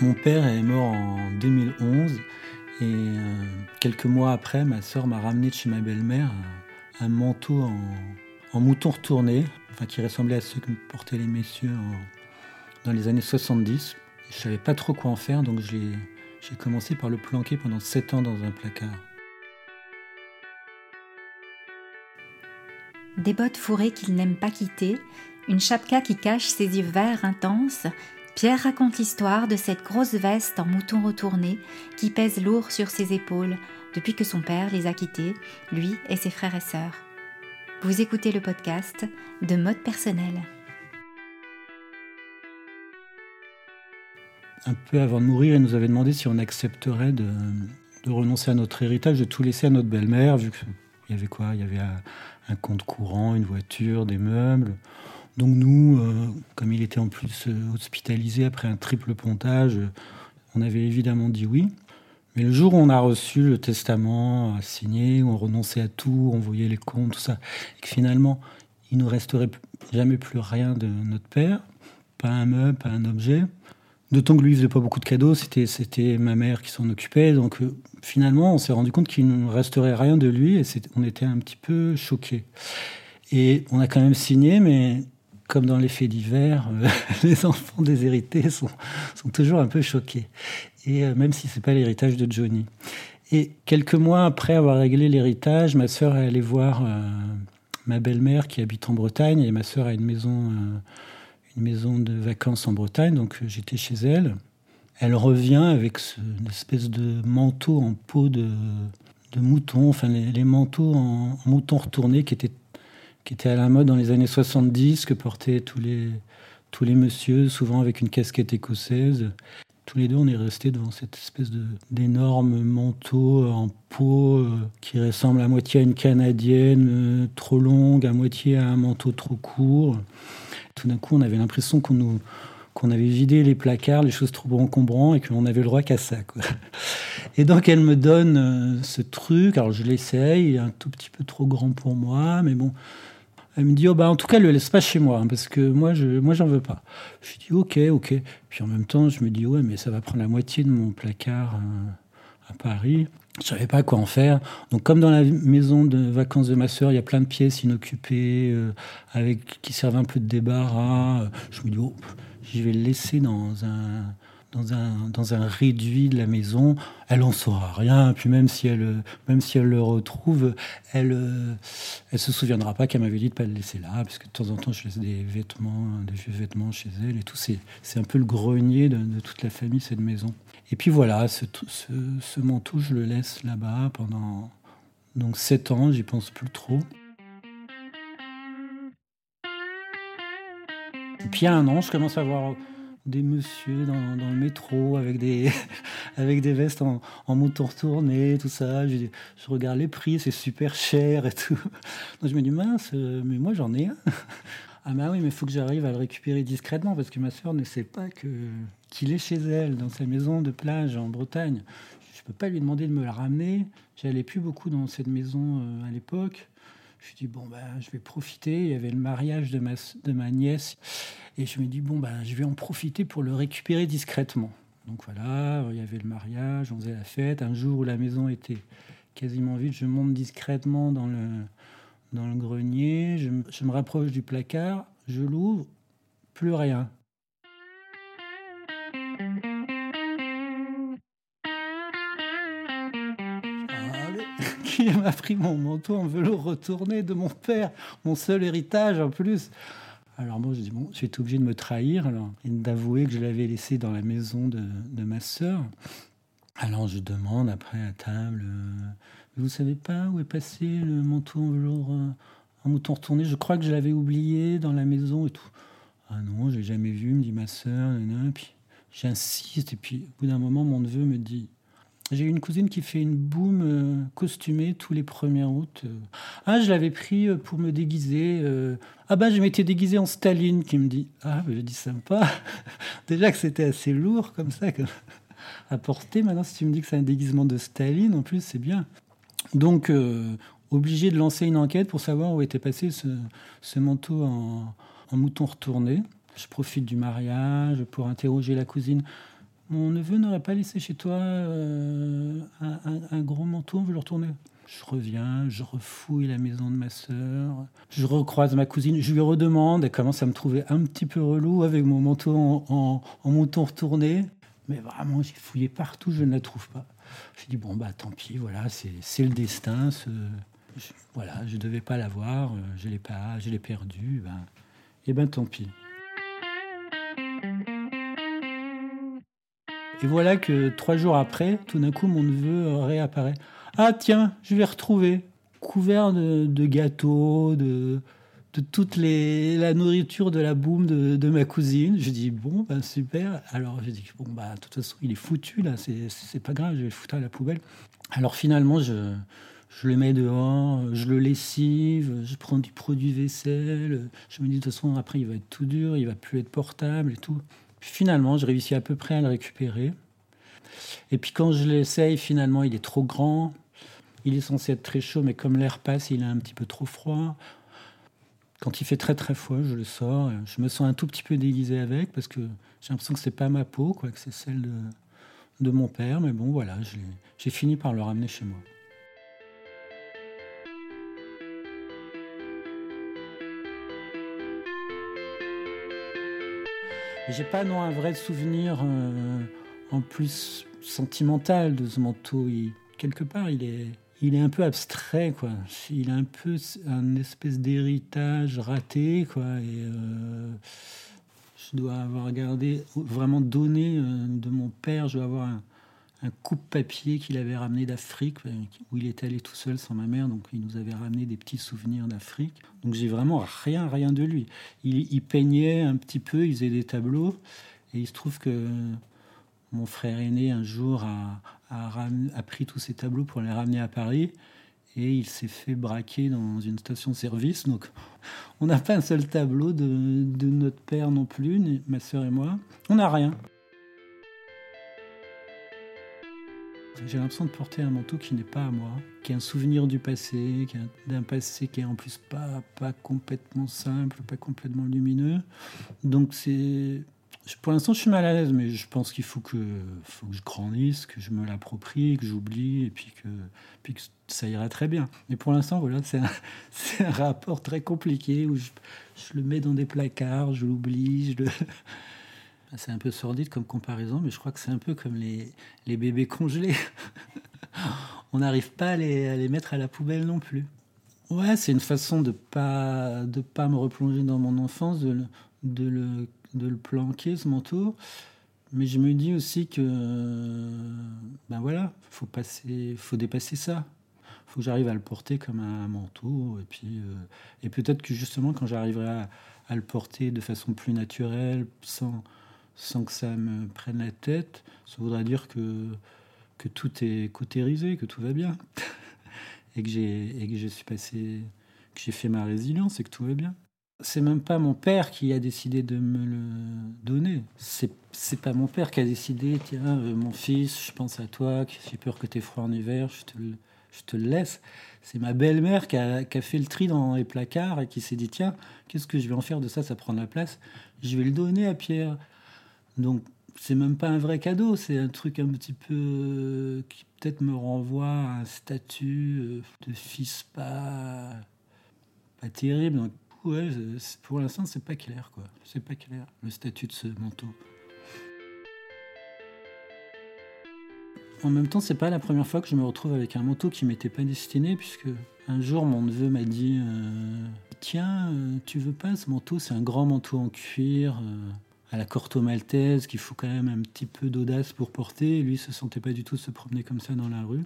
Mon père est mort en 2011 et euh, quelques mois après, ma sœur m'a ramené de chez ma belle-mère un, manteau en, mouton retourné, enfin qui ressemblait à ceux que portaient les messieurs dans les années 70. Je savais pas trop quoi en faire, donc j'ai commencé par le planquer pendant 7 ans dans un placard. Des bottes fourrées qu'il n'aime pas quitter, une chapka qui cache ses yeux verts intenses, Pierre raconte l'histoire de cette grosse veste en mouton retourné qui pèse lourd sur ses épaules depuis que son père les a quittés, lui et ses frères et sœurs. Vous écoutez le podcast de Mode Personnel. Un peu avant de mourir, il nous avait demandé si on accepterait de, renoncer à notre héritage, de tout laisser à notre belle-mère, vu qu'il y avait quoi? Il y avait un, un compte courant, une voiture, des meubles. Donc nous, euh, comme il était en plus euh, hospitalisé après un triple pontage, on avait évidemment dit oui. Mais le jour où on a reçu le testament à signer, où on renonçait à tout, on voyait les comptes, tout ça, et que finalement, il nous resterait jamais plus rien de notre père, pas un meuble, pas un objet. D'autant que lui, il faisait pas beaucoup de cadeaux, c'était, c'était ma mère qui s'en occupait. Donc euh, finalement, on s'est rendu compte qu'il ne resterait rien de lui et on était un petit peu choqués. Et on a quand même signé, mais comme dans les faits divers, euh, les enfants déshérités sont, sont toujours un peu choqués. Et euh, même si c'est pas l'héritage de Johnny. Et quelques mois après avoir réglé l'héritage, ma sœur est allée voir euh, ma belle-mère qui habite en Bretagne. Et ma sœur a une maison, une maison de vacances en Bretagne, donc j'étais chez elle. Elle revient avec une espèce de manteau en peau de, mouton, enfin les, manteaux en, en mouton retourné qui étaient qui était à la mode dans les années 70, que portaient tous les, tous les messieurs, souvent avec une casquette écossaise. Tous les deux, on est restés devant cette espèce d'énorme manteau en peau euh, qui ressemble à moitié à une canadienne euh, trop longue, à moitié à un manteau trop court. Tout d'un coup, on avait l'impression qu'on nous qu'on avait vidé les placards, les choses trop encombrantes et qu'on avait le droit qu'à ça. Et donc elle me donne euh, ce truc, alors je l'essaye, il est un tout petit peu trop grand pour moi, mais bon, elle me dit, oh bah, en tout cas, le laisse pas chez moi, hein, parce que moi, je, moi, j'en veux pas. Je dis, ok, ok. Puis en même temps, je me dis, ouais, mais ça va prendre la moitié de mon placard euh, à Paris. Je savais pas quoi en faire. Donc, comme dans la maison de vacances de ma sœur, il y a plein de pièces inoccupées, euh, avec, qui servent un peu de débarras, euh, je me dis, oh, je vais le laisser dans un, dans un, dans un réduit de la maison, elle en saura rien. Puis même si elle, même si elle le retrouve, elle, elle se souviendra pas qu'elle m'avait dit de pas le laisser là, parce que de temps en temps, je laisse des vêtements, des vieux vêtements chez elle et tout. C'est, c'est un peu le grenier de, toute la famille, cette maison. Et puis voilà, ce, ce, ce manteau, je le laisse là-bas pendant donc sept ans, j'y pense plus trop. Puis il un an, je commence à voir des messieurs dans, le métro avec des, avec des vestes en, en mouton retourné, tout ça. Je, je, regarde les prix, c'est super cher et tout. Donc je me dis, mince, euh, mais moi j'en ai un. Ah bah oui, mais il faut que j'arrive à le récupérer discrètement parce que ma soeur ne sait pas que qu'il est chez elle, dans sa maison de plage en Bretagne. Je peux pas lui demander de me le ramener. J'allais plus beaucoup dans cette maison euh, à l'époque. Je dis, bon, ben, je vais profiter. Il y avait le mariage de ma, de ma nièce. Et je me dis, bon, ben, je vais en profiter pour le récupérer discrètement. Donc voilà, il y avait le mariage, on faisait la fête. Un jour où la maison était quasiment vide, je monte discrètement dans le, dans le grenier, je, je me rapproche du placard, je l'ouvre, plus rien. Qui m'a pris mon manteau en velours retourné de mon père, mon seul héritage en plus. Alors moi, je dis, bon, j'ai été obligé de me trahir et d'avouer que je l'avais laissé dans la maison de, de, ma sœur. Alors je demande après à table, euh, vous savez pas où est passé le manteau en velours euh, en mouton retourné? Je crois que je l'avais oublié dans la maison et tout. Ah non, je l'ai jamais vu, me dit ma sœur. Puis j'insiste et puis au bout d'un moment, mon neveu me dit, j'ai une cousine qui fait une boum euh, costumée tous les 1er août. Euh. Ah, je l'avais pris euh, pour me déguiser. Ah ben, je m'étais déguisé en Staline, qui me dit. Ah, ben, je dis sympa. Déjà que c'était assez lourd comme ça à porter. Maintenant, si tu me dis que c'est un déguisement de Staline, en plus, c'est bien. Donc, obligé de lancer une enquête pour savoir où était passé ce, manteau en mouton retourné. Je profite du mariage pour interroger la cousine mon neveu n'aurait pas laissé chez toi un, un, gros manteau, on veut le retourner. Je reviens, je refouille la maison de ma sœur, je recroise ma cousine, je lui redemande, elle commence à me trouver un petit peu relou avec mon manteau en, mouton retourné. Mais vraiment, j'ai fouillé partout, je ne la trouve pas. J'ai dit, bon, bah tant pis, voilà, c'est le destin. Ce, voilà, je ne devais pas l'avoir, euh, je l'ai pas, je l'ai perdu. Ben, et ben tant pis. Et voilà que trois jours après, tout d'un coup, mon neveu réapparaît. Ah tiens, je vais retrouver, couvert de, gâteaux, de, de toute la nourriture de la boum de, ma cousine. Je dis bon, ben super. Alors je dis bon, bah de toute façon, il est foutu là, c'est pas grave, je vais le foutre à la poubelle. Alors finalement, je, je le mets dehors, je le lessive, je prends du produit vaisselle. Je me dis de toute façon, après, il va être tout dur, il va plus être portable et tout. Finalement, je réussis à peu près à le récupérer. Et puis quand je l'essaye, finalement, il est trop grand. Il est censé être très chaud, mais comme l'air passe, il est un petit peu trop froid. Quand il fait très très froid, je le sors. Je me sens un tout petit peu déguisé avec parce que j'ai l'impression que c'est pas ma peau, quoi, que c'est celle de, de mon père. Mais bon, voilà, j'ai fini par le ramener chez moi. J'ai pas non un vrai souvenir euh, en plus sentimental de ce manteau. quelque part, il est, il est un peu abstrait, quoi. Il a un peu un espèce d'héritage raté, quoi. Et euh, je dois avoir gardé, vraiment donné euh, de mon père. Je dois avoir un, un coupe-papier qu'il avait ramené d'Afrique, euh, où il était allé tout seul sans ma mère, donc il nous avait ramené des petits souvenirs d'Afrique. Donc j'ai vraiment rien, rien de lui. Il, peignait un petit peu, il faisait des tableaux, et il se trouve que mon frère aîné un jour a, a, pris tous ces tableaux pour les ramener à Paris, et il s'est fait braquer dans une station-service. Donc on n'a pas un seul tableau de, notre père non plus, ma sœur et moi. On n'a rien. J'ai l'impression de porter un manteau qui n'est pas à moi, qui est un souvenir du passé, d'un passé qui est en plus pas, pas complètement simple, pas complètement lumineux. Donc c'est. Pour l'instant, je suis mal à l'aise, mais je pense qu'il faut que, faut que je grandisse, que je me l'approprie, que j'oublie, et puis que, puis que ça ira très bien. Mais pour l'instant, voilà, c'est un, un, rapport très compliqué où je, je, le mets dans des placards, je l'oublie, je le. C'est un peu sordide comme comparaison, mais je crois que c'est un peu comme les, les bébés congelés. On n'arrive pas à les, à les, mettre à la poubelle non plus. Ouais, c'est une façon de pas de pas me replonger dans mon enfance, de, le, de, le, de le planquer ce manteau. Mais je me dis aussi que ben voilà, faut passer, faut dépasser ça. Faut que j'arrive à le porter comme un manteau et puis euh, et peut-être que justement quand j'arriverai à, à, le porter de façon plus naturelle, sans sans que ça me prenne la tête, ça voudrait dire que, que tout est cautérisé, que tout va bien. et que j'ai que je suis passé que j'ai fait ma résilience et que tout va bien. C'est même pas mon père qui a décidé de me le donner. C'est c'est pas mon père qui a décidé tiens euh, mon fils, je pense à toi, j'ai peur que tu aies froid en hiver, je te je te laisse. C'est ma belle-mère qui a, qui a, fait le tri dans les placards et qui s'est dit tiens, qu'est-ce que je vais en faire de ça? Ça prend la place. Je vais le donner à Pierre. Donc, c'est même pas un vrai cadeau, c'est un truc un petit peu euh, qui peut-être me renvoie à un statut euh, de fils pas, pas terrible. Donc, pour l'instant, c'est pas clair, quoi. C'est pas clair, le statut de ce manteau. En même temps, c'est pas la première fois que je me retrouve avec un manteau qui m'était pas destiné, puisque un jour, mon neveu m'a dit euh, Tiens, tu veux pas ce manteau? C'est un grand manteau en cuir à la Corto Maltaise, qu'il faut quand même un petit peu d'audace pour porter. lui, se sentait pas du tout se promener comme ça dans la rue.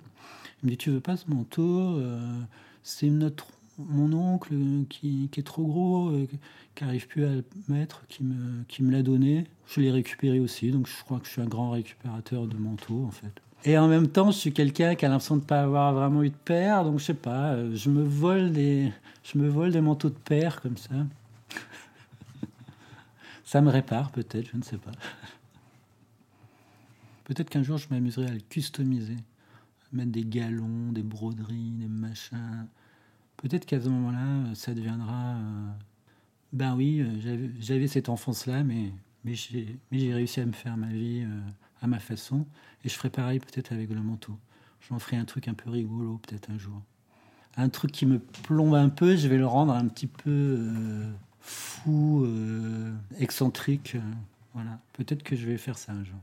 Il me dit Tu veux pas ce manteau euh, C'est notre mon oncle qui, est trop gros, euh, qui n'arrive plus à le mettre, qui me, l'a donné. Je l'ai récupéré aussi, donc je crois que je suis un grand récupérateur de manteaux en fait. Et en même temps, je suis quelqu'un qui a l'impression de ne pas avoir vraiment eu de père, donc je sais pas, euh, je me vole des, je me vole des manteaux de père comme ça. Ça me répare peut-être, je ne sais pas. Peut-être qu'un jour je m'amuserai à le customiser, mettre des galons, des broderies, des machins. Peut-être qu'à ce moment-là, ça deviendra. Euh, ben oui, euh, j'avais cette enfance-là, mais, j'ai réussi à me faire ma vie euh, à ma façon. Et je ferai pareil peut-être avec le manteau. J'en ferai un truc un peu rigolo peut-être un jour. Un truc qui me plombe un peu, je vais le rendre un petit peu fou, euh, excentrique. voilà. Peut-être que je vais faire ça un jour.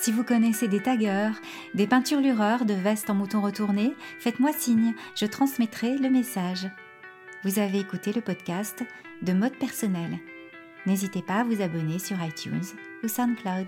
Si vous connaissez des taggeurs, des peinturlureurs de vestes en mouton retourné, faites-moi signe, je transmettrai le message. Vous avez écouté le podcast de mode personnel. N'hésitez pas à vous abonner sur iTunes ou SoundCloud.